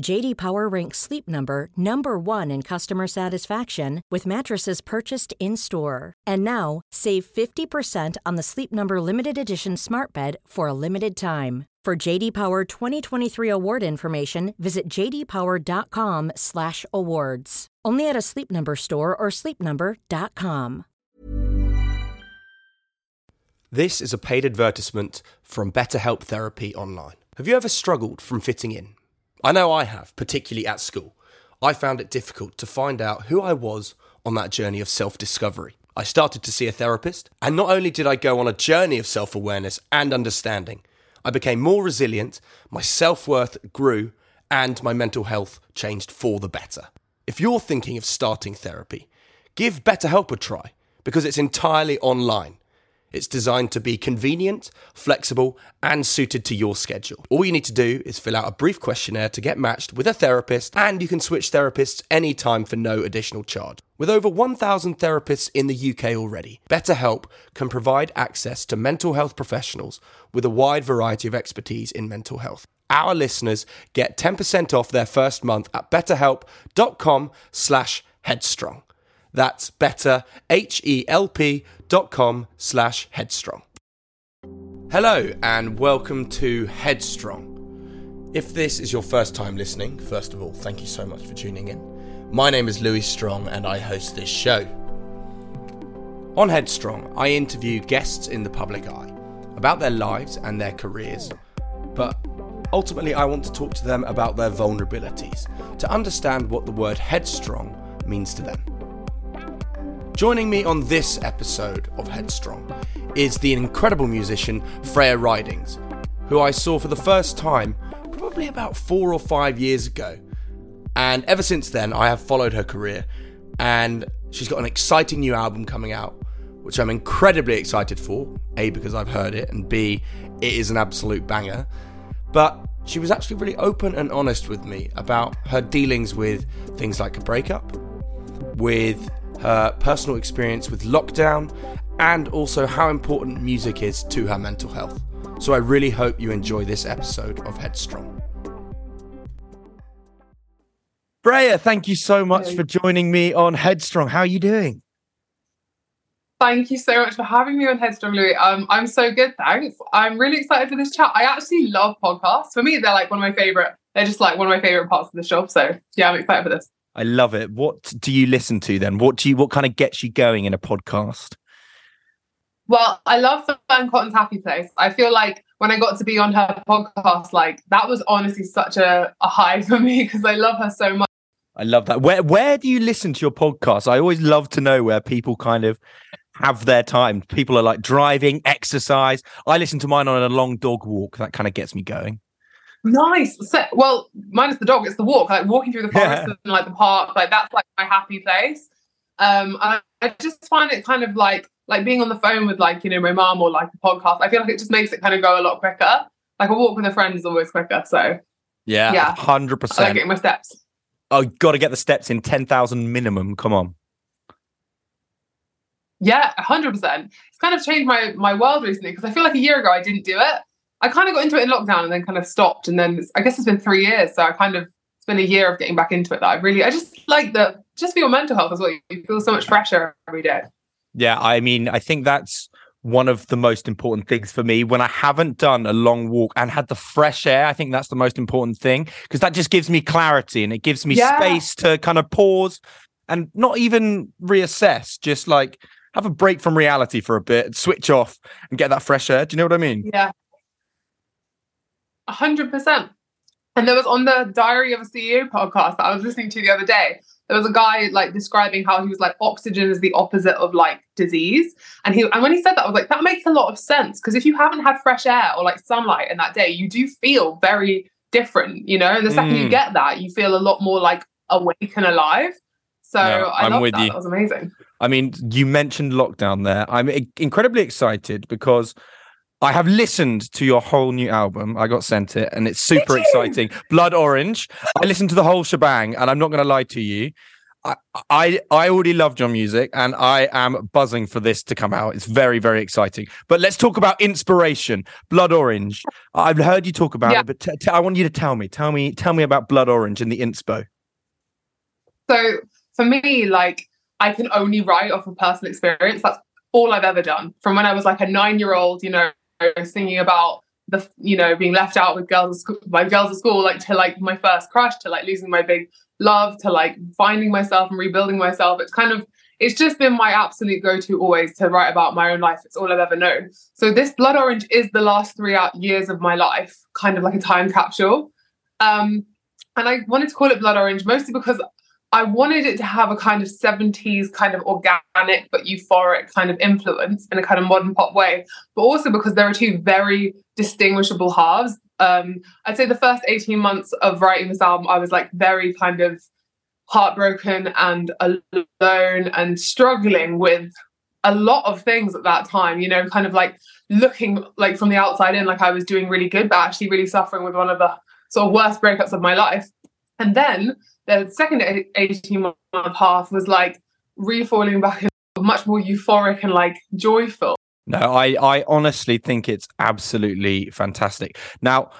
JD Power ranks Sleep Number number 1 in customer satisfaction with mattresses purchased in-store. And now, save 50% on the Sleep Number limited edition Smart Bed for a limited time. For JD Power 2023 award information, visit jdpower.com/awards. Only at a Sleep Number store or sleepnumber.com. This is a paid advertisement from BetterHelp Therapy Online. Have you ever struggled from fitting in? I know I have, particularly at school. I found it difficult to find out who I was on that journey of self discovery. I started to see a therapist, and not only did I go on a journey of self awareness and understanding, I became more resilient, my self worth grew, and my mental health changed for the better. If you're thinking of starting therapy, give BetterHelp a try because it's entirely online. It's designed to be convenient, flexible, and suited to your schedule. All you need to do is fill out a brief questionnaire to get matched with a therapist, and you can switch therapists anytime for no additional charge. With over 1,000 therapists in the UK already, BetterHelp can provide access to mental health professionals with a wide variety of expertise in mental health. Our listeners get 10% off their first month at betterhelp.com slash headstrong. That's better, H-E-L-P dot com slash headstrong. Hello and welcome to Headstrong. If this is your first time listening, first of all, thank you so much for tuning in. My name is Louis Strong and I host this show. On Headstrong, I interview guests in the public eye about their lives and their careers, but ultimately I want to talk to them about their vulnerabilities to understand what the word headstrong means to them. Joining me on this episode of Headstrong is the incredible musician Freya Ridings, who I saw for the first time probably about four or five years ago. And ever since then, I have followed her career, and she's got an exciting new album coming out, which I'm incredibly excited for. A, because I've heard it, and B, it is an absolute banger. But she was actually really open and honest with me about her dealings with things like a breakup, with her personal experience with lockdown, and also how important music is to her mental health. So I really hope you enjoy this episode of Headstrong. Freya, thank you so much for joining me on Headstrong. How are you doing? Thank you so much for having me on Headstrong, Louis. Um, I'm so good, thanks. I'm really excited for this chat. I actually love podcasts. For me, they're like one of my favorite. They're just like one of my favorite parts of the show. So yeah, I'm excited for this. I love it. What do you listen to then? What do you? What kind of gets you going in a podcast? Well, I love Fearne Cotton's Happy Place. I feel like when I got to be on her podcast, like that was honestly such a, a high for me because I love her so much. I love that. Where where do you listen to your podcast? I always love to know where people kind of have their time. People are like driving, exercise. I listen to mine on a long dog walk. That kind of gets me going. Nice. So, well, minus the dog, it's the walk. Like walking through the forest yeah. and like the park. Like that's like my happy place. Um, and I, I just find it kind of like like being on the phone with like, you know, my mom or like a podcast, I feel like it just makes it kind of go a lot quicker. Like a walk with a friend is always quicker. So Yeah, Yeah. hundred percent. getting my steps. Oh, got to get the steps in ten thousand minimum. Come on. Yeah, hundred percent. It's kind of changed my my world recently because I feel like a year ago I didn't do it. I kind of got into it in lockdown and then kind of stopped, and then it's, I guess it's been three years, so I kind of it's been a year of getting back into it. That I really, I just like the just for your mental health as well. You feel so much fresher every day. Yeah, I mean, I think that's one of the most important things for me when I haven't done a long walk and had the fresh air. I think that's the most important thing because that just gives me clarity and it gives me Yeah. space to kind of pause and not even reassess, just like have a break from reality for a bit, switch off and get that fresh air. Do you know what I mean? Yeah, a hundred percent. And there was on the Diary of a CEO podcast that I was listening to the other day. There was a guy like describing how he was like oxygen is the opposite of like disease, and he and when he said that, I was like, that makes a lot of sense because if you haven't had fresh air or like sunlight in that day, you do feel very different, you know. And the second you Mm. get that, you feel a lot more like awake and alive. So No, I I'm love with that. you. That was amazing. I mean, you mentioned lockdown there. I'm incredibly excited because I have listened to your whole new album. I got sent it and it's super exciting. Blood Orange. I listened to the whole shebang and I'm not going to lie to you. I, I I already loved your music and I am buzzing for this to come out. It's very very exciting. But let's talk about inspiration. Blood Orange. I've heard you talk about Yeah. it, but t- t- I want you to tell me. Tell me. Tell me about Blood Orange and the inspo. So for me, like I can only write off of personal experience. That's all I've ever done. From when I was like a nine-year-old, you know, singing about the, you know, being left out with girls at school, girls at school, like to like my first crush, to like losing my big love, to like finding myself and rebuilding myself. It's kind of, it's just been my absolute go-to always to write about my own life. It's all I've ever known. So this Blood Orange is the last three out years of my life, kind of like a time capsule. Um, and I wanted to call it Blood Orange mostly because I wanted it to have a kind of 70s kind of organic but euphoric kind of influence in a kind of modern pop way, but also because there are two very distinguishable halves. Um, I'd say the first 18 months of writing this album, I was like very kind of heartbroken and alone and struggling with a lot of things at that time, you know, kind of like looking like from the outside in, like I was doing really good, but actually really suffering with one of the sort of worst breakups of my life. And then the second 18 month half was like re-falling back in much more euphoric and like joyful. No, I, I honestly think it's absolutely fantastic. Now,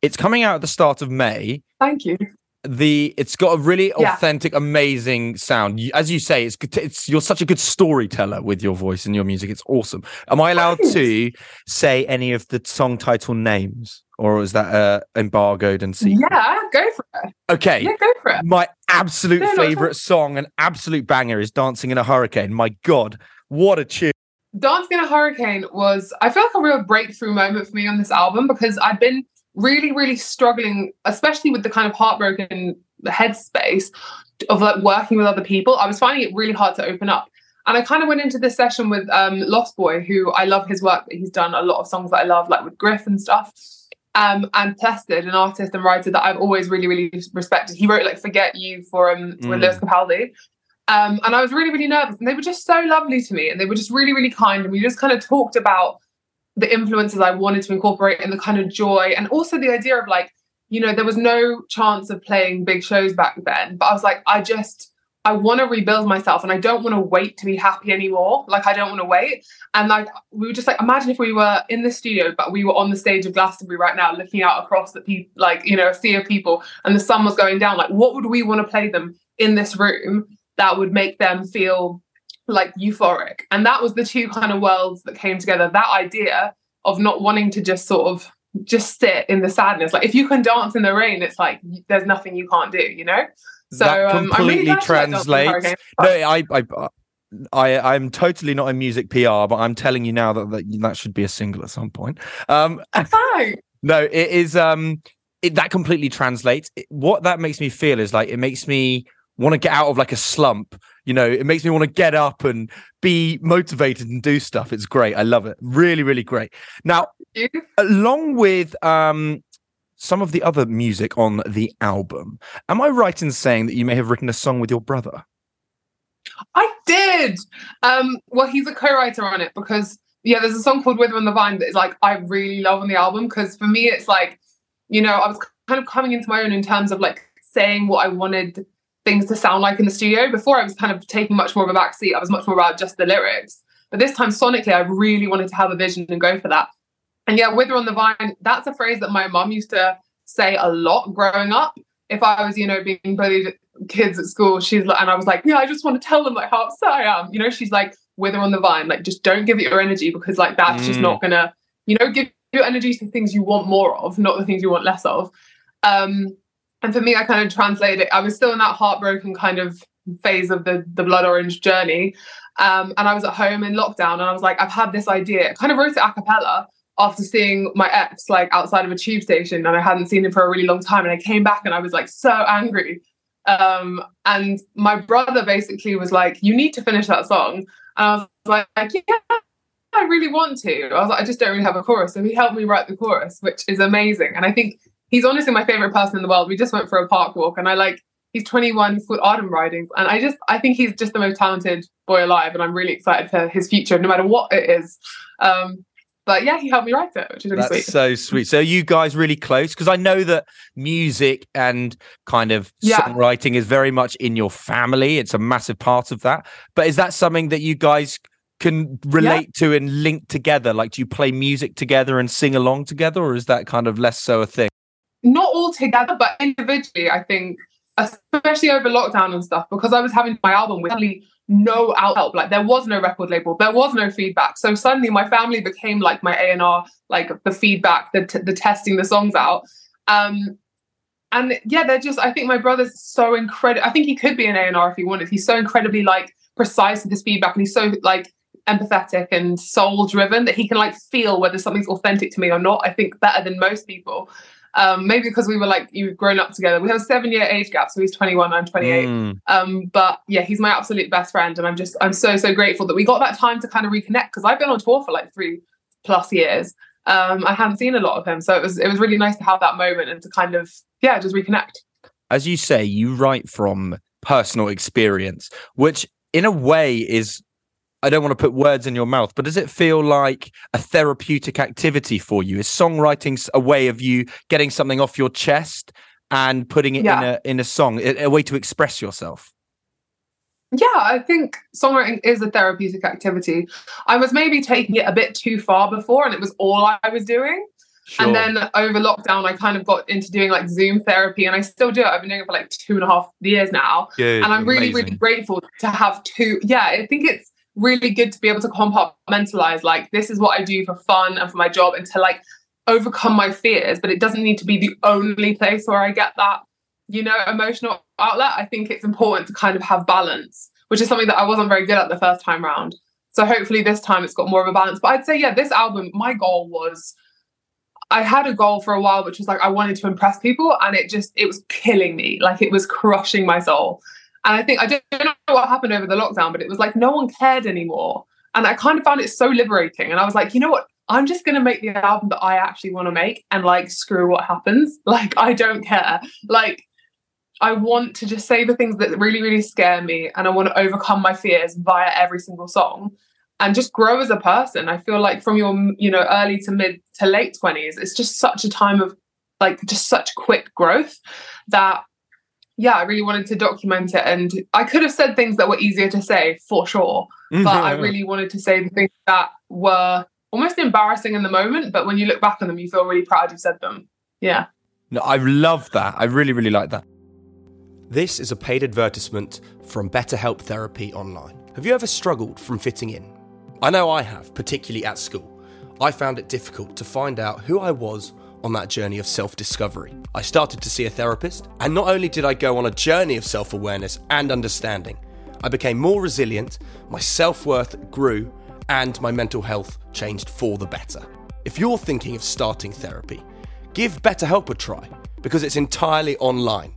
it's coming out at the start of May. Thank you. The it's got a really Yeah. authentic, amazing sound. As you say, it's good- it's you're such a good storyteller with your voice and your music. It's awesome. Am I allowed Thanks. to say any of the song title names, or is that uh, embargoed and secret? Yeah, go for it. Okay. Yeah, go for it. My absolute No, no, favorite song, an absolute banger, is "Dancing in a Hurricane." My God, what a tune! Dancing in a Hurricane was, I feel like a real breakthrough moment for me on this album because I've been really, really struggling, especially with the kind of heartbroken headspace of like working with other people. I was finding it really hard to open up. And I kind of went into this session with um, Lostboy, who I love his work, but he's done a lot of songs that I love, like with Griff and stuff. Um, and Plested, an artist and writer that I've always really, really respected. He wrote like "Forget You" for um with Mm. Lewis Capaldi, um, and I was really, really nervous. And they were just so lovely to me, and they were just really, really kind. And we just kind of talked about the influences I wanted to incorporate and the kind of joy, and also the idea of like, you know, there was no chance of playing big shows back then, but I was like, I just. I want to rebuild myself and I don't want to wait to be happy anymore. Like I don't want to wait. And like we were just like, imagine if we were in the studio, but we were on the stage of Glastonbury right now, looking out across the people, like, you know, a sea of people and the sun was going down. Like, what would we want to play them in this room that would make them feel like euphoric? And that was the two kind of worlds that came together. That idea of not wanting to just sort of just sit in the sadness. Like if you can dance in the rain, it's like there's nothing you can't do, you know? So that um, I'm really completely glad you like Dancing in the translates. No, I, I, I, I'm totally not in music PR, but I'm telling you now that that, that should be a single at some point. Um, no, it is. Um, it, that completely translates. It- what that makes me feel is like it makes me want to get out of like a slump. You know, it makes me want to get up and be motivated and do stuff. It's great. I love it. Really, really great. Now, along with um some of the other music on the album, am I right in saying that you may have written a song with your brother? I did. Um, well, he's a co-writer on it because yeah, there's a song called "Wither on the Vine" that is like I really love on the album because for me it's like, you know, I was kind of coming into my own in terms of like saying what I wanted things to sound like in the studio. Before I was kind of taking much more of a backseat. I was much more about just the lyrics. But this time sonically, I really wanted to have a vision and go for that. And yeah, "Wither on the Vine," that's a phrase that my mum used to say a lot growing up. If I was, you know, being bullied kids at school, she's like, and I was like, yeah, I just want to tell them like how upset I am. You know, she's like, wither on the vine, like just don't give it your energy because like that's mm. just not gonna, you know, give your energy to things you want more of, not the things you want less of. Um, and for me, I kind of translated it. I was still in that heartbroken kind of phase of the the blood orange journey. Um, and I was at home in lockdown and I was like, I've had this idea. I kind of wrote it a cappella after seeing my ex like outside of a tube station and I hadn't seen him for a really long time. And I came back and I was like so angry. Um, and my brother basically was like, You need to finish that song. And I was like, Yeah, I really want to. I was like, I just don't really have a chorus. So he helped me write the chorus, which is amazing. And I think he's honestly my favorite person in the world. We just went for a park walk and I like he's 21, he's called Arden. And I just I think he's just the most talented boy alive. And I'm really excited for his future, no matter what it is. Um, but yeah, he helped me write it, which is really That's sweet. so sweet. So you guys really close? Because I know that music and kind of yeah. songwriting is very much in your family. It's a massive part of that. But is that something that you guys can relate yeah. to and link together? Like, do you play music together and sing along together, or is that kind of less so a thing? Not all together, but individually, I think, especially over lockdown and stuff, because I was having my album with no out help. Like there was no record label, there was no feedback. So suddenly my family became like my A and R, like the feedback, the t- the testing the songs out. Um, and yeah, they're just. I think my brother's so incredible. I think he could be an A and R if he wanted. He's so incredibly like precise with his feedback, and he's so like empathetic and soul driven that he can like feel whether something's authentic to me or not. I think better than most people. Um, maybe because we were like you've grown up together. We have a seven year age gap, so he's 21, I'm 28. Mm. Um, but yeah, he's my absolute best friend, and I'm just I'm so so grateful that we got that time to kind of reconnect because I've been on tour for like three plus years. Um, I hadn't seen a lot of him, so it was it was really nice to have that moment and to kind of yeah just reconnect. As you say, you write from personal experience, which in a way is I don't want to put words in your mouth, but does it feel like a therapeutic activity for you? Is songwriting a way of you getting something off your chest and putting it yeah. in a in a song, a, a way to express yourself? Yeah, I think songwriting is a therapeutic activity. I was maybe taking it a bit too far before, and it was all I was doing. Sure. And then over lockdown, I kind of got into doing like Zoom therapy, and I still do it. I've been doing it for like two and a half years now, Good, and I'm really, really grateful to have two. Yeah, I think it's really good to be able to compartmentalize like this is what I do for fun and for my job and to like overcome my fears but it doesn't need to be the only place where I get that you know emotional outlet. I think it's important to kind of have balance which is something that I wasn't very good at the first time round. So hopefully this time it's got more of a balance. But I'd say yeah this album my goal was I had a goal for a while which was like I wanted to impress people and it just it was killing me. Like it was crushing my soul and I think I don't know what happened over the lockdown, but it was like no one cared anymore. And I kind of found it so liberating. And I was like, you know what? I'm just going to make the album that I actually want to make and like screw what happens. Like, I don't care. Like, I want to just say the things that really, really scare me. And I want to overcome my fears via every single song and just grow as a person. I feel like from your, you know, early to mid to late 20s, it's just such a time of like just such quick growth that yeah, I really wanted to document it. And I could have said things that were easier to say for sure. Mm-hmm. But I really wanted to say the things that were almost embarrassing in the moment. But when you look back on them, you feel really proud you said them. Yeah. No, I love that. I really, really like that. This is a paid advertisement from BetterHelp Therapy Online. Have you ever struggled from fitting in? I know I have, particularly at school. I found it difficult to find out who I was on that journey of self discovery. I started to see a therapist, and not only did I go on a journey of self awareness and understanding, I became more resilient, my self worth grew, and my mental health changed for the better. If you're thinking of starting therapy, give BetterHelp a try because it's entirely online.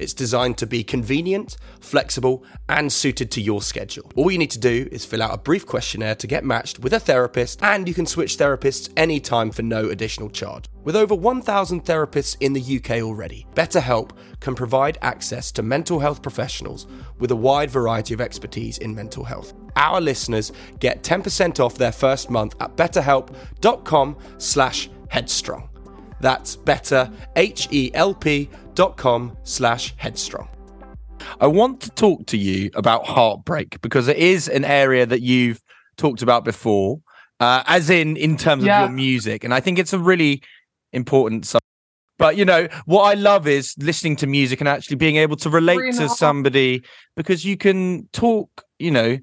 It's designed to be convenient, flexible, and suited to your schedule. All you need to do is fill out a brief questionnaire to get matched with a therapist, and you can switch therapists anytime for no additional charge. With over 1,000 therapists in the UK already, BetterHelp can provide access to mental health professionals with a wide variety of expertise in mental health. Our listeners get 10% off their first month at betterhelp.com slash headstrong. That's better, H-E-L-P dot com slash headstrong. I want to talk to you about heartbreak because it is an area that you've talked about before, uh, as in in terms Yeah. of your music, and I think it's a really important subject. But you know what I love is listening to music and actually being able to relate Three to somebody because you can talk. You know,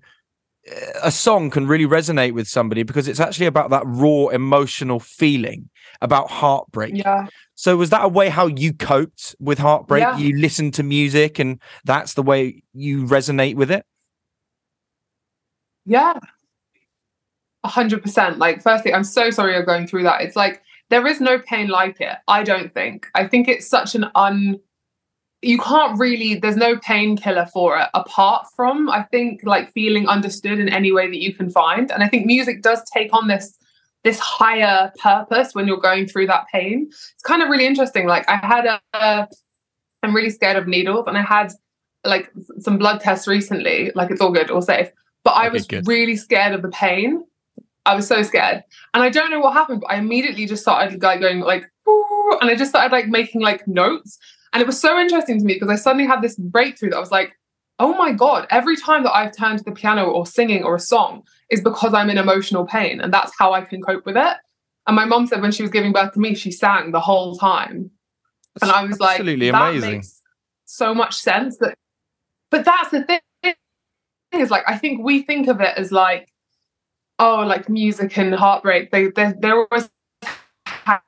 a song can really resonate with somebody because it's actually about that raw emotional feeling about heartbreak. Yeah. So was that a way how you coped with heartbreak? Yeah. You listened to music and that's the way you resonate with it? Yeah. A hundred percent. Like, firstly, I'm so sorry you're going through that. It's like there is no pain like it. I don't think. I think it's such an un. You can't really. There's no painkiller for it apart from I think like feeling understood in any way that you can find. And I think music does take on this this higher purpose when you're going through that pain. It's kind of really interesting. Like I had a. a I'm really scared of needles, and I had like some blood tests recently. Like it's all good, all safe. But I Okay, was good. really scared of the pain. I was so scared, and I don't know what happened. But I immediately just started like going like, and I just started like making like notes, and it was so interesting to me because I suddenly had this breakthrough that I was like, "Oh my god!" Every time that I've turned to the piano or singing or a song is because I'm in emotional pain, and that's how I can cope with it. And my mom said when she was giving birth to me, she sang the whole time, and I was like, Absolutely amazing. makes so much sense. That, but that's the thing is like I think we think of it as like, oh, like music and heartbreak. They they they're always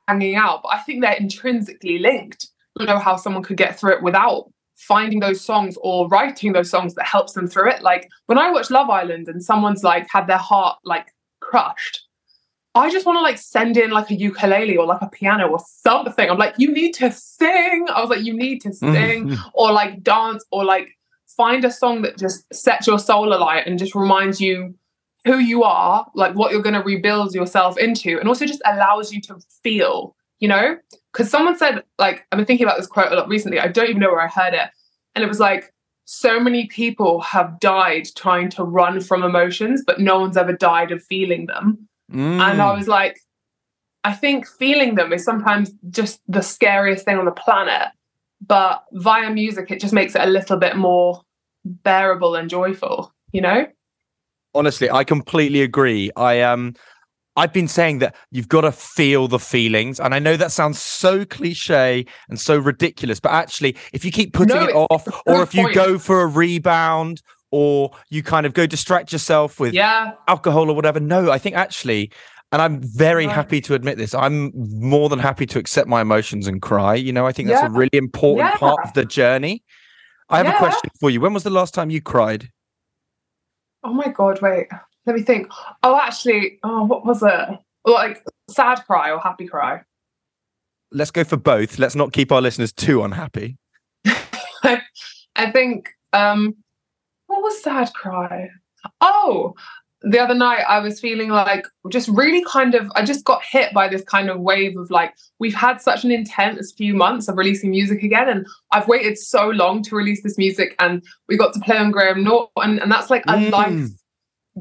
hanging out, but I think they're intrinsically linked. I don't know how someone could get through it without finding those songs or writing those songs that helps them through it. Like when I watch Love Island and someone's like had their heart like crushed. I just want to like send in like a ukulele or like a piano or something. I'm like, you need to sing. I was like, you need to mm-hmm. sing or like dance or like find a song that just sets your soul alight and just reminds you who you are, like what you're going to rebuild yourself into, and also just allows you to feel, you know? Because someone said, like, I've been thinking about this quote a lot recently. I don't even know where I heard it. And it was like, so many people have died trying to run from emotions, but no one's ever died of feeling them. And I Mm. was like, I think feeling them is sometimes just the scariest thing on the planet. But via music, it just makes it a little bit more bearable and joyful, you know? Honestly, I completely agree. I um I've been saying that you've got to feel the feelings. And I know that sounds so cliche and so ridiculous, but actually, if you keep putting No, it off, or if you point. go for a rebound, or you kind of go distract yourself with Yeah. alcohol or whatever. No, I think actually, and I'm very happy to admit this, I'm more than happy to accept my emotions and cry. You know, I think that's a really important part of the journey. I have a question for you. When was the last time you cried? Oh my God, wait. Let me think. Oh, actually, oh, what was it? Like sad cry or happy cry? Let's go for both. Let's not keep our listeners too unhappy. I think um what was sad cry? Oh, the other night I was feeling like just really kind of I just got hit by this kind of wave of like we've had such an intense few months of releasing music again and I've waited so long to release this music and we got to play on Graham Norton and that's like a Mm. life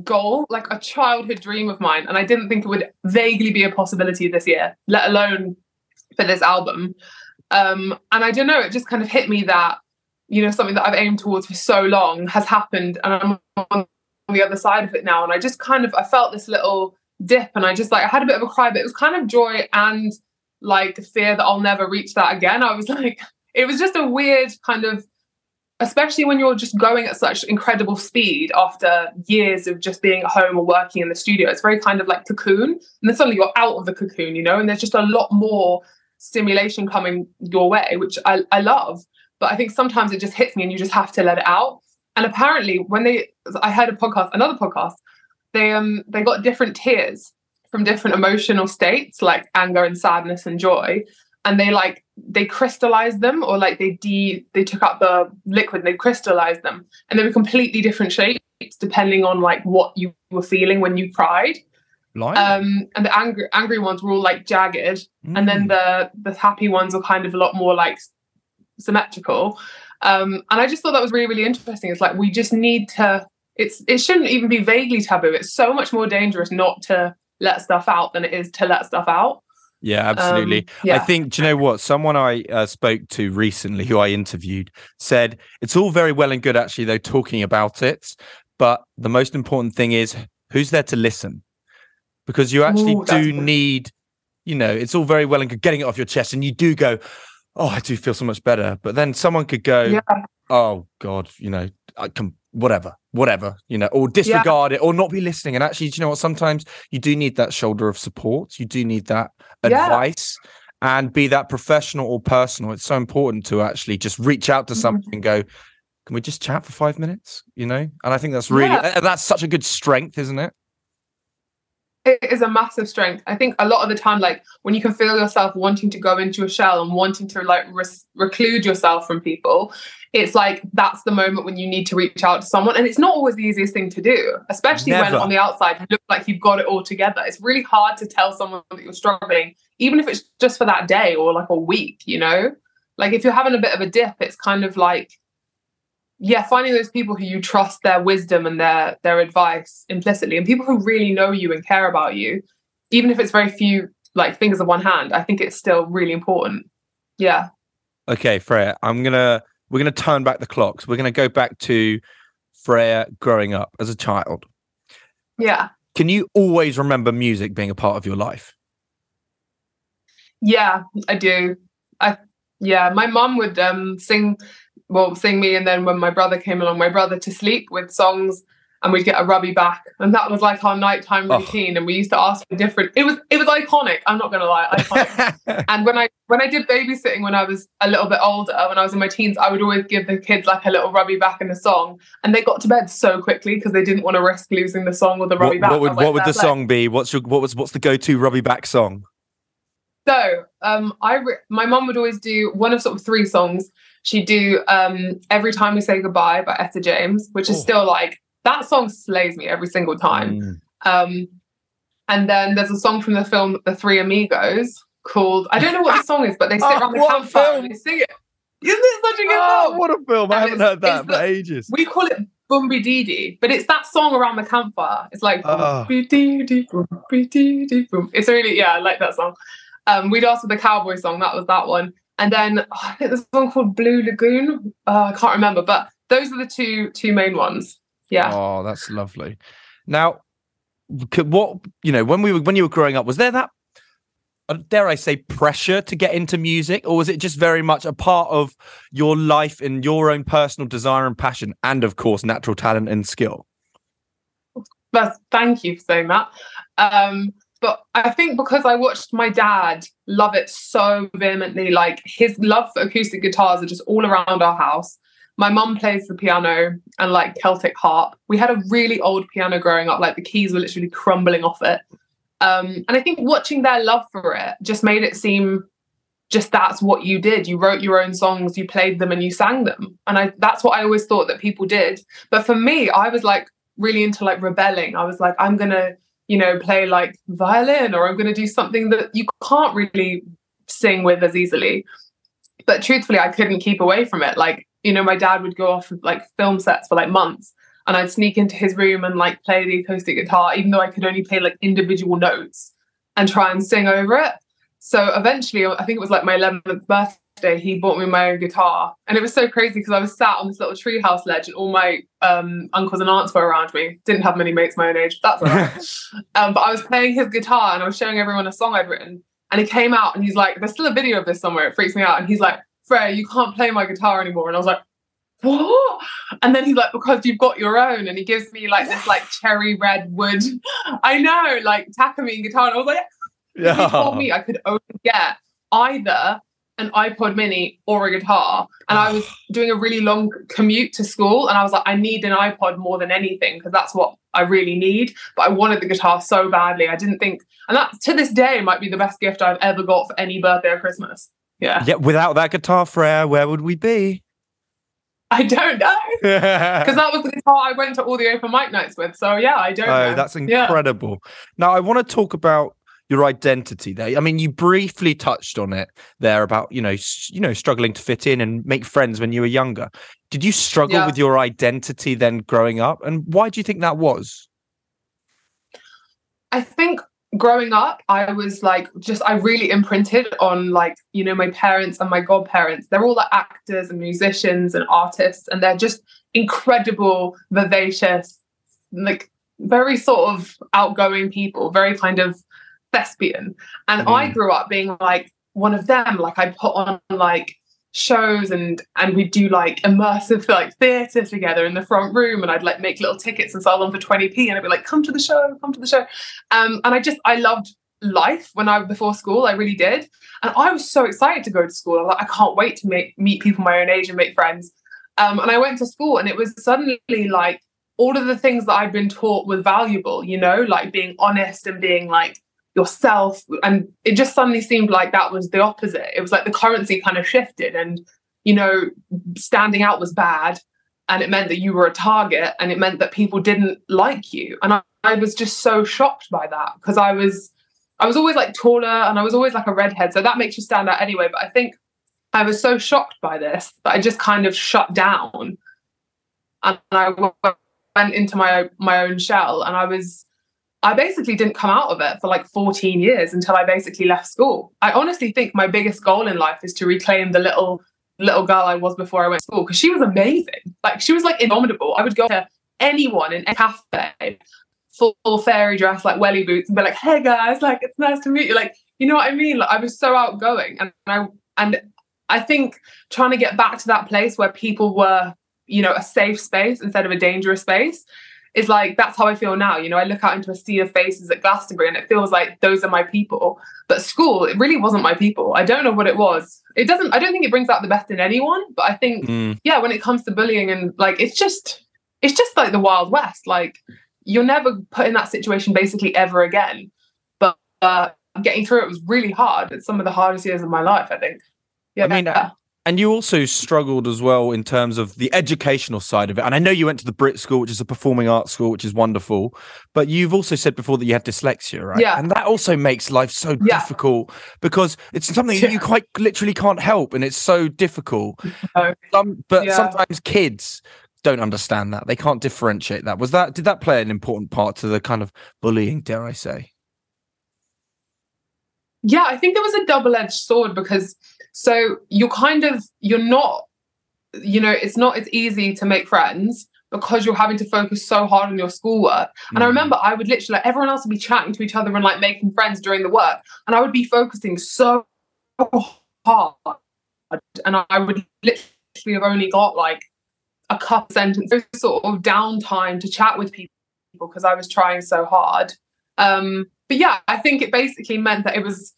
goal, like a childhood dream of mine and I didn't think it would vaguely be a possibility this year, let alone for this album. Um and I don't know, it just kind of hit me that you know something that I've aimed towards for so long has happened and I'm on the other side of it now and I just kind of I felt this little dip and I just like I had a bit of a cry but it was kind of joy and like fear that I'll never reach that again I was like it was just a weird kind of especially when you're just going at such incredible speed after years of just being at home or working in the studio it's very kind of like cocoon and then suddenly you're out of the cocoon you know and there's just a lot more stimulation coming your way which I, I love but I think sometimes it just hits me and you just have to let it out. And apparently, when they, I heard a podcast, another podcast, they um they got different tiers from different emotional states like anger and sadness and joy. And they like they crystallized them or like they de they took out the liquid and they crystallized them. And they were completely different shapes depending on like what you were feeling when you cried um and the angry angry ones were all like jagged. And then Mm. the the happy ones were kind of a lot more like symmetrical. Um and i just thought that was really really interesting. It's like we just need to it's it shouldn't even be vaguely taboo. It's so much more dangerous not to let stuff out than it is to let stuff out Yeah, absolutely. Um, yeah. I think, do you know what? Someone I uh, spoke to recently, who I interviewed, said it's all very well and good, actually, though, talking about it. But the most important thing is who's there to listen? Because you actually Ooh, do need, you know, it's all very well and good getting it off your chest, and you do go, oh, I do feel so much better. But then someone could go, Yeah. oh, God, you know, I can, whatever, whatever, you know, or disregard it or not be listening. And actually, do you know what? Sometimes you do need that shoulder of support. You do need that Yeah. advice and be that professional or personal. It's so important to actually just reach out to Mm-hmm. and go, can we just chat for five minutes? You know? And I think that's really, Yeah. that's such a good strength, isn't it? It is a massive strength. I think a lot of the time, like when you can feel yourself wanting to go into a shell and wanting to like res- reclude yourself from people, it's like that's the moment when you need to reach out to someone. And it's not always the easiest thing to do, especially when on the outside you look like you've got it all together. It's really hard to tell someone that you're struggling, even if it's just for that day or like a week, you know? Like if you're having a bit of a dip, it's kind of like, yeah, finding those people who you trust their wisdom and their their advice implicitly, and people who really know you and care about you, even if it's very few like fingers of one hand, I think it's still really important. Yeah. Okay, Freya, I'm gonna we're gonna turn back the clocks. We're gonna go back to Freya growing up as a child. Yeah. Can you always remember music being a part of your life? Yeah, I do. I yeah, my mum would um sing well, sing me and then when my brother came along, my brother to sleep with songs and we'd get a rubby back. And that was like our nighttime Oh. routine. And we used to ask for different it was it was iconic, I'm not gonna lie. And when I when I did babysitting when I was a little bit older, when I was in my teens, I would always give the kids like a little rubby back in the song, and they got to bed so quickly because they didn't want to risk losing the song or the rubby what, back. what would what would the song be? What's your what was what's the go-to rubby back song? So um, I re- my mum would always do one of sort of three songs. She'd do um, "Every Time We Say Goodbye" by Etta James, which is Oh. still like that song slays me every single time. Mm. Um, and then there's a song from the film The Three Amigos called I don't know what the song is, but they sit Oh, around the campfire and they sing it. Isn't it such a good song? Oh, film? what a film! I And haven't heard that for the- ages. We call it Boomby Dee Dee, but it's that song around the campfire. It's like Oh. Boomby Dee Dee, Boomby Dee Dee, boom. It's really yeah, I like that song. Um, we'd ask for the cowboy song. That was that one. And then oh, I think there's one called Blue Lagoon. Uh, I can't remember, but those are the two two main ones. Yeah. Oh, that's lovely. Now, what you know when we were when you were growing up, was there that uh, dare I say pressure to get into music, or was it just very much a part of your life and your own personal desire and passion, and of course natural talent and skill? But thank you for saying that. Um, but I think because I watched my dad love it so vehemently, like his love for acoustic guitars are just all around our house. My mum plays the piano and like Celtic harp. We had a really old piano growing up, like the keys were literally crumbling off it. Um, and I think watching their love for it just made it seem just that's what you did. You wrote your own songs, you played them, and you sang them. And I that's what I always thought that people did. But for me, I was like really into like rebelling. I was like, I'm gonna, you know, play like violin or I'm gonna do something that you can't really sing with as easily. But truthfully, I couldn't keep away from it. Like, you know, my dad would go off with like film sets for like months and I'd sneak into his room and like play the acoustic guitar, even though I could only play like individual notes and try and sing over it. So eventually, I think it was like my 11th birthday, he bought me my own guitar. And it was so crazy because I was sat on this little treehouse ledge and all my um, uncles and aunts were around me. Didn't have many mates my own age, that's all right. um, but I was playing his guitar and I was showing everyone a song I'd written. And he came out and he's like, there's still a video of this somewhere. It freaks me out. And he's like, Freya, you can't play my guitar anymore. And I was like, what? And then he's like, because you've got your own. And he gives me like this like cherry red wood, I know, like Takamine guitar. And I was like, yeah. he told me I could only get either an iPod mini or a guitar. And I was doing a really long commute to school. And I was like, I need an iPod more than anything because that's what I really need. But I wanted the guitar so badly. I didn't think, and that to this day might be the best gift I've ever got for any birthday or Christmas. Yeah. Yeah, without that guitar, Freya, where would we be? I don't know. Because that was the guitar I went to all the open mic nights with. So yeah, I don't Oh, know. that's Yeah. incredible. Now, I want to talk about your identity there. I mean, you briefly touched on it there about you know, you know, struggling to fit in and make friends when you were younger. Did you struggle Yeah. with your identity then growing up, and why do you think that was? I think growing up, I was like, just, I really imprinted on like, you know, my parents and my godparents. They're all like actors and musicians and artists, and they're just incredible, vivacious, like very sort of outgoing people, very kind of thespian. And I Mm. grew up being like one of them. Like I put on like shows and and we'd do like immersive like theatre together in the front room and I'd like make little tickets and sell them for 20p and I'd be like, come to the show, come to the show. Um, and I just I loved life when I before school, I really did. And I was so excited to go to school. I was like, I can't wait to make meet people my own age and make friends. Um, and I went to school and it was suddenly like all of the things that I'd been taught were valuable, you know, like being honest and being like yourself. And it just suddenly seemed like that was the opposite. It was like the currency kind of shifted and, you know, standing out was bad. And it meant that you were a target and it meant that people didn't like you. And I, I was just so shocked by that because I was I was always like taller and I was always like a redhead. So that makes you stand out anyway. But I think I was so shocked by this that I just kind of shut down and I went into my my own shell and I was I basically didn't come out of it for like 14 years until I basically left school. I honestly think my biggest goal in life is to reclaim the little little girl I was before I went to school because she was amazing. Like she was like indomitable. I would go to anyone in a cafe full, full fairy dress, like welly boots, and be like, "Hey guys, like it's nice to meet you." Like you know what I mean? Like I was so outgoing, and I and I think trying to get back to that place where people were, you know, a safe space instead of a dangerous space is like that's how I feel now. You know, I look out into a sea of faces at Glastonbury and it feels like those are my people. But school, it really wasn't my people. I don't know what it was. It doesn't, I don't think it brings out the best in anyone, but I think, Mm. yeah, when it comes to bullying and like it's just it's just like the Wild West. Like you're never put in that situation basically ever again. But uh getting through it was really hard. It's some of the hardest years of my life, I think. Yeah. I mean, uh, And you also struggled as well in terms of the educational side of it. And I know you went to the Brit School, which is a performing arts school, which is wonderful. But you've also said before that you had dyslexia, right? Yeah. And that also makes life so Yeah. difficult because it's something that you quite literally can't help, and it's so difficult. No. Some, but Yeah. sometimes kids don't understand that; they can't differentiate that. Was that did that play an important part to the kind of bullying? Dare I say? yeah i think it was a double-edged sword because so you're kind of you're not you know it's not as easy to make friends because you're having to focus so hard on your schoolwork. And i Mm. remember i would literally like everyone else would be chatting to each other and like making friends during the work. And i would be focusing so hard. And i would literally have only got like a couple sentences sort of downtime to chat with people because i was trying so hard. Um but yeah i think it basically meant that it was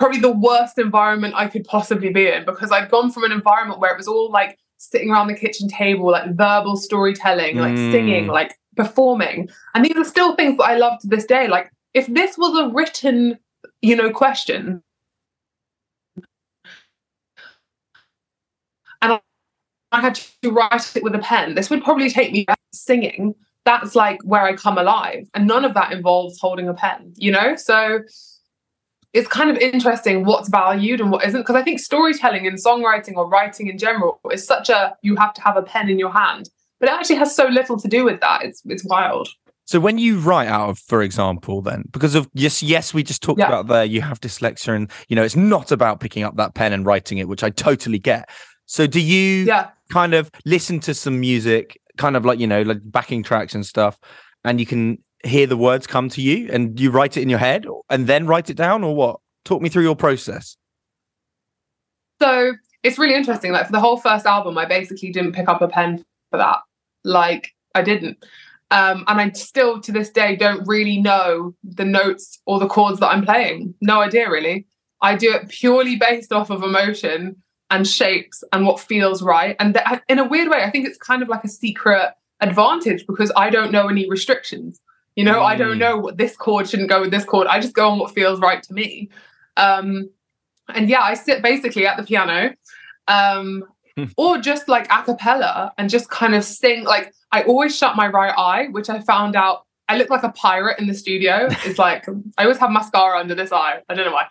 probably the worst environment I could possibly be in because I'd gone from an environment where it was all like sitting around the kitchen table, like verbal storytelling, like Mm. singing, like performing. And these are still things that I love to this day. Like if this was a written, you know, question, and I- I had to write it with a pen, this would probably take me singing. That's like where I come alive. And none of that involves holding a pen, you know? So it's kind of interesting what's valued and what isn't because i think storytelling and songwriting or writing in general is such a you have to have a pen in your hand but it actually has so little to do with that it's it's wild So when you write out of, for example, then because of yes, yes, we just talked Yeah. about there, you have dyslexia, and you know it's not about picking up that pen and writing it, which I totally get. So do you yeah kind of listen to some music, kind of like you know, like backing tracks and stuff, and you can hear the words come to you, and you write it in your head, and then write it down, or what? Talk me through your process. so it's really interesting like for the whole first album i basically didn't pick up a pen for that. Like i didn't. Um, and i still to this day don't really know the notes or the chords that i'm playing. No idea really. I do it purely based off of emotion and shapes and what feels right. And th- in a weird way i think it's kind of like a secret advantage because i don't know any restrictions you know i don't Mm. know what this chord shouldn't go with this chord i just go on what feels right to me um, And yeah, I sit basically at the piano. Um, or just like a cappella and just kind of sing. Like I always shut my right eye, which I found out I look like a pirate in the studio. It's like I always have mascara under this eye. I don't know why.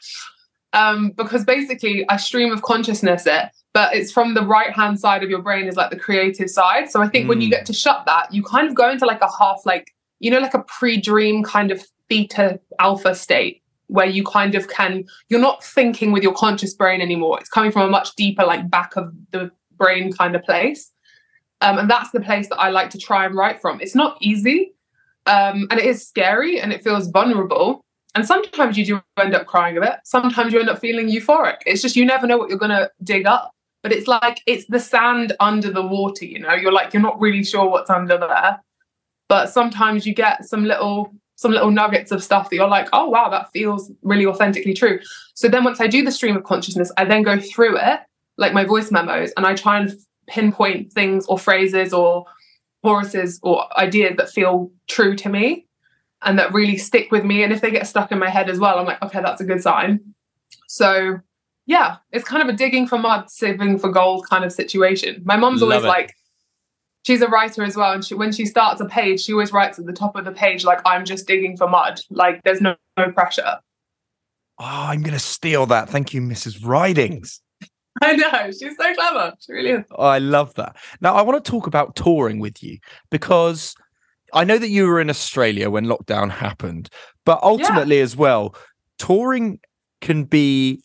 Um, because basically I stream of consciousness it, but it's from the right hand side of your brain is like the creative side. So I think mm. when you get to shut that, you kind of go into like a half like, you know, like a pre-dream kind of theta alpha state where you kind of can you're not thinking with your conscious brain anymore. It's coming from a much deeper like back of the brain kind of place. Um, and that's the place that i like to try and write from. It's not easy um, and it is scary and it feels vulnerable. And sometimes you do end up crying a bit. Sometimes you end up feeling euphoric. It's just you never know what you're going to dig up. But it's like it's the sand under the water you know? You're like you're not really sure what's under there but sometimes you get some little some little nuggets of stuff that you're like, oh wow, that feels really authentically true. So then once I do the stream of consciousness, I then go through it, like my voice memos, and I try and pinpoint things or phrases or choruses or ideas that feel true to me and that really stick with me. And if they get stuck in my head as well, I'm like, okay, that's a good sign. So yeah, it's kind of a digging for mud, sieving for gold kind of situation. My mom's Love always it. like, she's a writer as well and she, when she starts a page she always writes at the top of the page like i'm just digging for mud. Like there's no, no pressure. Oh i'm gonna steal that. Thank you mrs ridings. I know she's so clever. She really is. Oh, i love that. Now i want to talk about touring with you because i know that you were in australia when lockdown happened but ultimately yeah. as well touring can be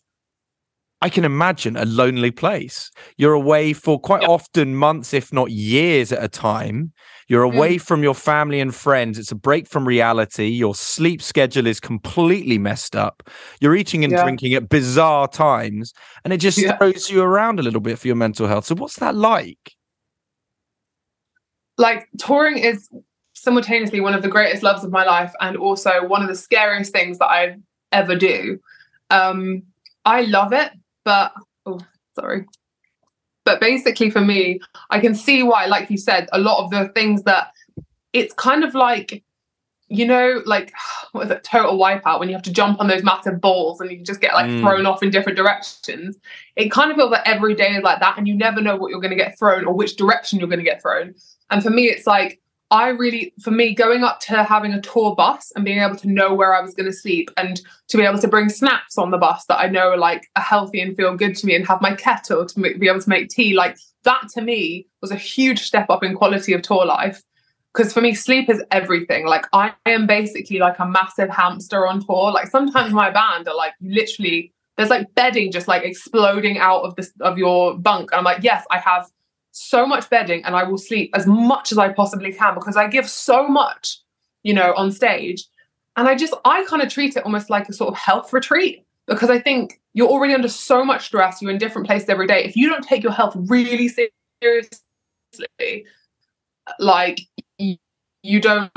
I can imagine a lonely place. You're away for quite yep. often months, if not years at a time. You're away mm. from your family and friends. It's a break from reality. Your sleep schedule is completely messed up. You're eating and yeah. drinking at bizarre times, and it just yeah. throws you around a little bit for your mental health. So, what's that like? Like, touring is simultaneously one of the greatest loves of my life and also one of the scariest things that I ever do. Um, I love it but oh, sorry. But basically, for me, I can see why, like you said, a lot of the things that it's kind of like, you know, like what is it, total wipeout when you have to jump on those massive balls and you just get like mm. thrown off in different directions. It kind of feels like every day is like that, and you never know what you're going to get thrown or which direction you're going to get thrown. And for me, it's like I really, for me, going up to having a tour bus and being able to know where I was going to sleep and to be able to bring snacks on the bus that I know are like are healthy and feel good to me and have my kettle to be able to make tea, like that to me was a huge step up in quality of tour life. Because for me, sleep is everything. Like I am basically like a massive hamster on tour. Like sometimes my band are like literally there's like bedding just like exploding out of this of your bunk. And I'm like, yes, I have so much bedding and I will sleep as much as I possibly can because I give so much, you know, on stage. And I just, I kind of treat it almost like a sort of health retreat because I think you're already under so much stress. You're in different places every day. If you don't take your health really seriously, like you, don't,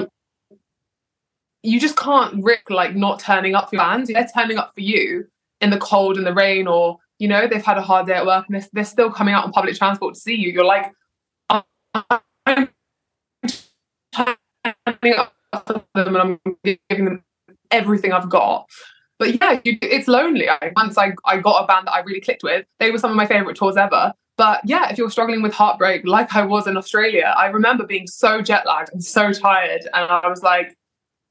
you just can't risk like not turning up for your fans. They're turning up for you in the cold and the rain or you know, they've had a hard day at work and they're, they're still coming out on public transport to see you. You're like, I'm turning up for them and I'm giving them everything I've got. But yeah, you, it's lonely. I, once I, I got a band that I really clicked with, they were some of my favorite tours ever. But yeah, if you're struggling with heartbreak, like I was in Australia, I remember being so jet lagged and so tired. And I was like,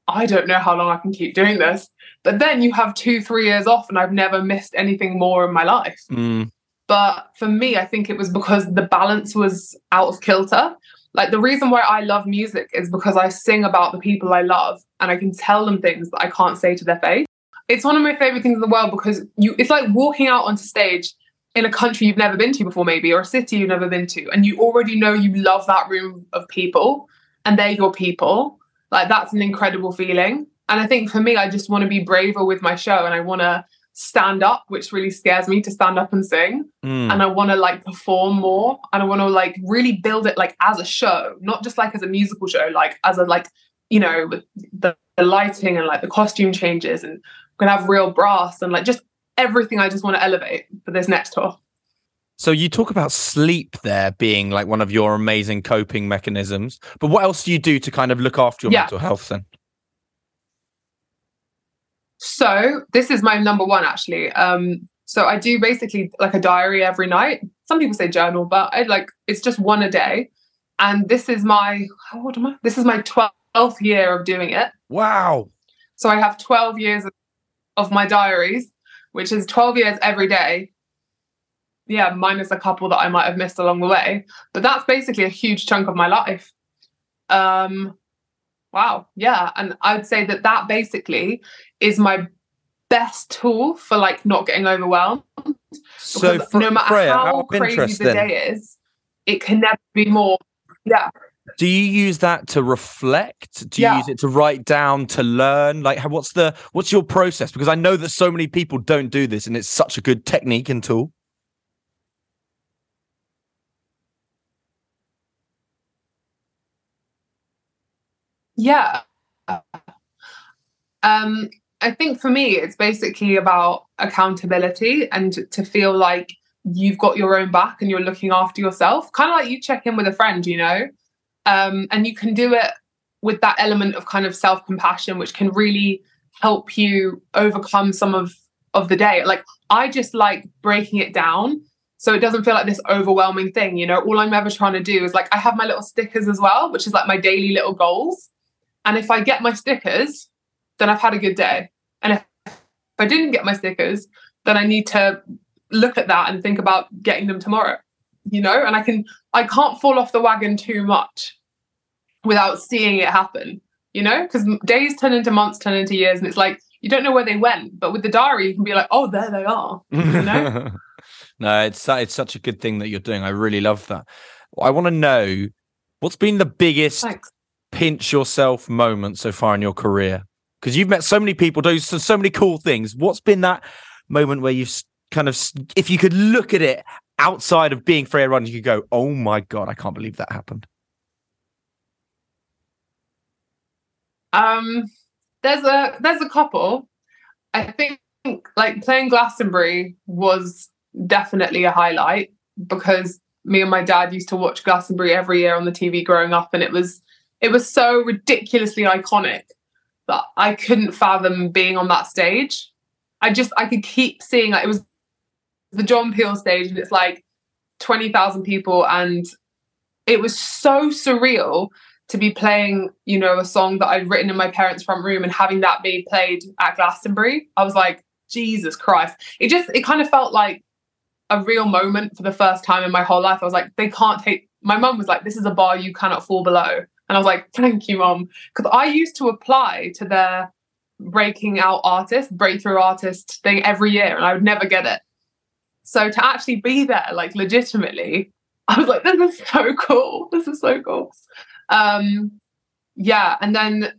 I don't know how long I can keep doing this. But then you have two, three years off, and I've never missed anything more in my life. Mm. But for me, I think it was because the balance was out of kilter. Like the reason why I love music is because I sing about the people I love and I can tell them things that I can't say to their face. It's one of my favorite things in the world because you it's like walking out onto stage in a country you've never been to before, maybe, or a city you've never been to, and you already know you love that room of people and they're your people. Like that's an incredible feeling. And I think for me, I just want to be braver with my show and I want to stand up, which really scares me to stand up and sing. Mm. And I want to like perform more and I want to like really build it like as a show, not just like as a musical show, like as a like, you know, the, the lighting and like the costume changes and we're gonna have real brass and like just everything I just want to elevate for this next tour. So you talk about sleep there being like one of your amazing coping mechanisms, but what else do you do to kind of look after your yeah. mental health then? So this is my number one actually. Um, So I do basically like a diary every night. Some people say journal, but I like it's just one a day. And this is my how old am I? This is my 12th year of doing it. Wow. So I have 12 years of, of my diaries, which is 12 years every day. Yeah, minus a couple that I might have missed along the way. But that's basically a huge chunk of my life. Um wow, yeah, and I'd say that that basically is my best tool for like not getting overwhelmed. So Because no matter Freya, how crazy the then, day is, it can never be more. Yeah. do you use that to reflect? Do you Yeah. use it to write down, to learn? Like, what's the what's your process? Because I know that so many people don't do this, and it's such a good technique and tool. Yeah. Um, I think for me, it's basically about accountability and to feel like you've got your own back and you're looking after yourself. Kind of like you check in with a friend, you know? Um, and you can do it with that element of kind of self compassion, which can really help you overcome some of, of the day. Like, I just like breaking it down so it doesn't feel like this overwhelming thing, you know? All I'm ever trying to do is like, I have my little stickers as well, which is like my daily little goals. And if I get my stickers, then I've had a good day. And if, if I didn't get my stickers, then I need to look at that and think about getting them tomorrow. You know, and I can I can't fall off the wagon too much without seeing it happen. You know, because days turn into months, turn into years, and it's like you don't know where they went. But with the diary, you can be like, oh, there they are. You know? no, it's it's such a good thing that you're doing. I really love that. I want to know what's been the biggest Thanks. Pinch yourself moment so far in your career? Because you've met so many people, do so, so many cool things. What's been that moment where you've kind of, if you could look at it outside of being Freya Run, you could go, "Oh my god, I can't believe that happened." Um, there's a there's a couple. I think like playing Glastonbury was definitely a highlight because me and my dad used to watch Glastonbury every year on the TV growing up, and it was it was so ridiculously iconic that I couldn't fathom being on that stage. I just I could keep seeing like it was the John Peel stage, and it's like twenty thousand people, and it was so surreal to be playing, you know, a song that I'd written in my parents' front room and having that be played at Glastonbury. I was like, Jesus Christ. It just, it kind of felt like a real moment for the first time in my whole life. I was like, they can't take, my mum was like, this is a bar you cannot fall below. And I was like, thank you, mom. Because I used to apply to their breaking out artist, breakthrough artist thing every year, and I would never get it. So to actually be there, like legitimately, I was like, this is so cool. This is so cool. Um, yeah, and then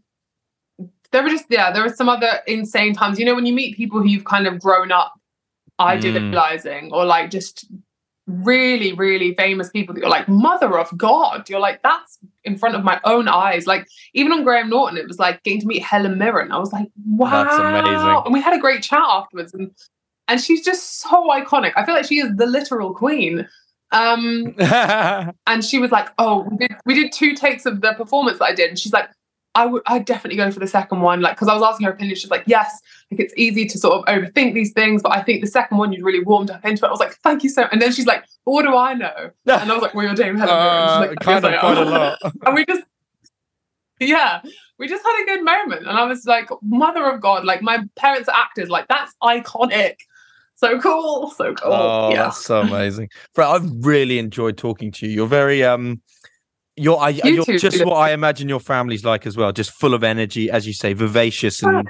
there were just yeah, there were some other insane times. You know, when you meet people who you've kind of grown up idealizing, or like just really, really famous people that you're like, mother of God. You're like, that's in front of my own eyes. Like even on Graham Norton, it was like getting to meet Helen Mirren. I was like, wow, That's amazing. And we had a great chat afterwards, and and she's just so iconic. I feel like she is the literal queen. Um, and she was like, "Oh, we did, we did two takes of the performance that I did." And she's like, "I would, I'd definitely go for the second one." Like, because I was asking her opinion, she's like, "Yes, like it's easy to sort of overthink these things, but I think the second one you'd really warmed up into it." I was like, "Thank you so." And then she's like, "But "What do I know?" And I was like, "Well, you're Dame Helen Uh, like, kind of "Yes, I quite a lot. and we just, yeah, we just had a good moment. And I was like, "Mother of God!" Like my parents are actors. Like that's iconic. So cool. So cool. Oh, yeah. that's so amazing. Freya, I've really enjoyed talking to you. You're very um you're I, you're too, just what I imagine your family's like as well, just full of energy, as you say, vivacious and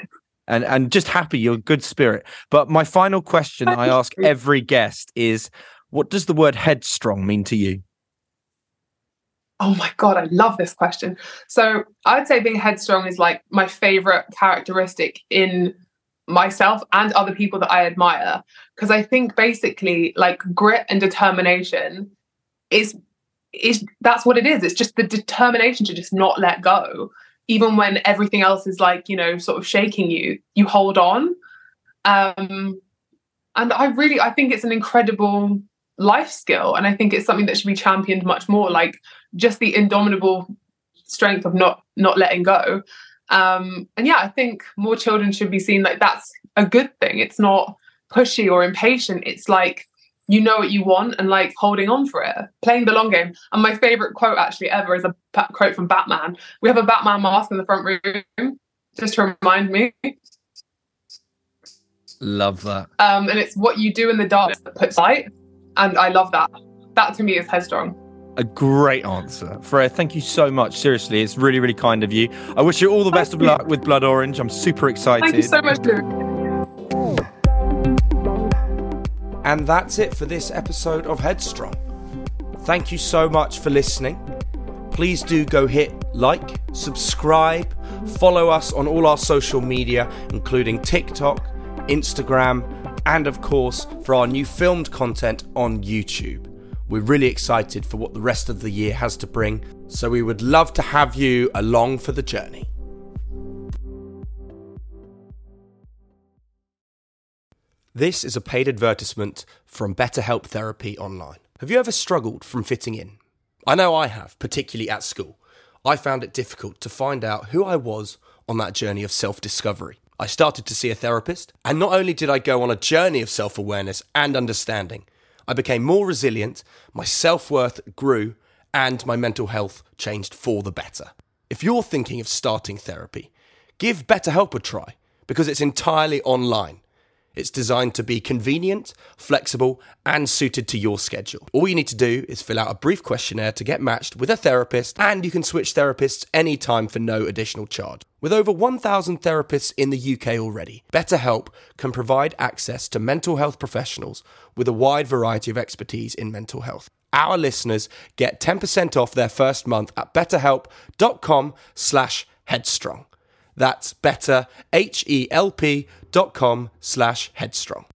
and and just happy. You're good spirit. But my final question I ask every guest is what does the word headstrong mean to you? Oh my God, I love this question. So I'd say being headstrong is like my favorite characteristic in myself and other people that I admire. Because I think basically like grit and determination is is that's what it is. It's just the determination to just not let go. Even when everything else is like, you know, sort of shaking you, you hold on. Um and I really I think it's an incredible life skill. And I think it's something that should be championed much more. Like just the indomitable strength of not not letting go um and yeah i think more children should be seen like that's a good thing it's not pushy or impatient. It's like you know what you want and like holding on for it, playing the long game. And my favorite quote actually ever is a quote from Batman. We have a Batman mask in the front room just to remind me. Love that. Um, and it's what you do in the dark that puts light. And I love that. That to me is headstrong. A great answer. Freya, thank you so much. Seriously, it's really, really kind of you. I wish you all the best Thank of you. luck with Blood Orange. I'm super excited. Thank you so much, Lou. And that's it for this episode of Headstrong. Thank you so much for listening. Please do go hit like, subscribe, follow us on all our social media, including TikTok, Instagram, and of course for our new filmed content on YouTube. We're really excited for what the rest of the year has to bring, so we would love to have you along for the journey. This is a paid advertisement from BetterHelp Therapy Online. Have you ever struggled from fitting in? I know I have, particularly at school. I found it difficult to find out who I was on that journey of self discovery. I started to see a therapist, and not only did I go on a journey of self awareness and understanding, I became more resilient, my self worth grew, and my mental health changed for the better. If you're thinking of starting therapy, give BetterHelp a try because it's entirely online. It's designed to be convenient, flexible, and suited to your schedule. All you need to do is fill out a brief questionnaire to get matched with a therapist, and you can switch therapists anytime for no additional charge. With over 1,000 therapists in the UK already, BetterHelp can provide access to mental health professionals with a wide variety of expertise in mental health. Our listeners get 10% off their first month at betterhelp.com slash headstrong. That's better, H-E-L-P dot com slash headstrong.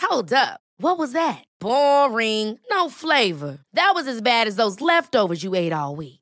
Hold up. What was that? Boring. No flavor. That was as bad as those leftovers you ate all week.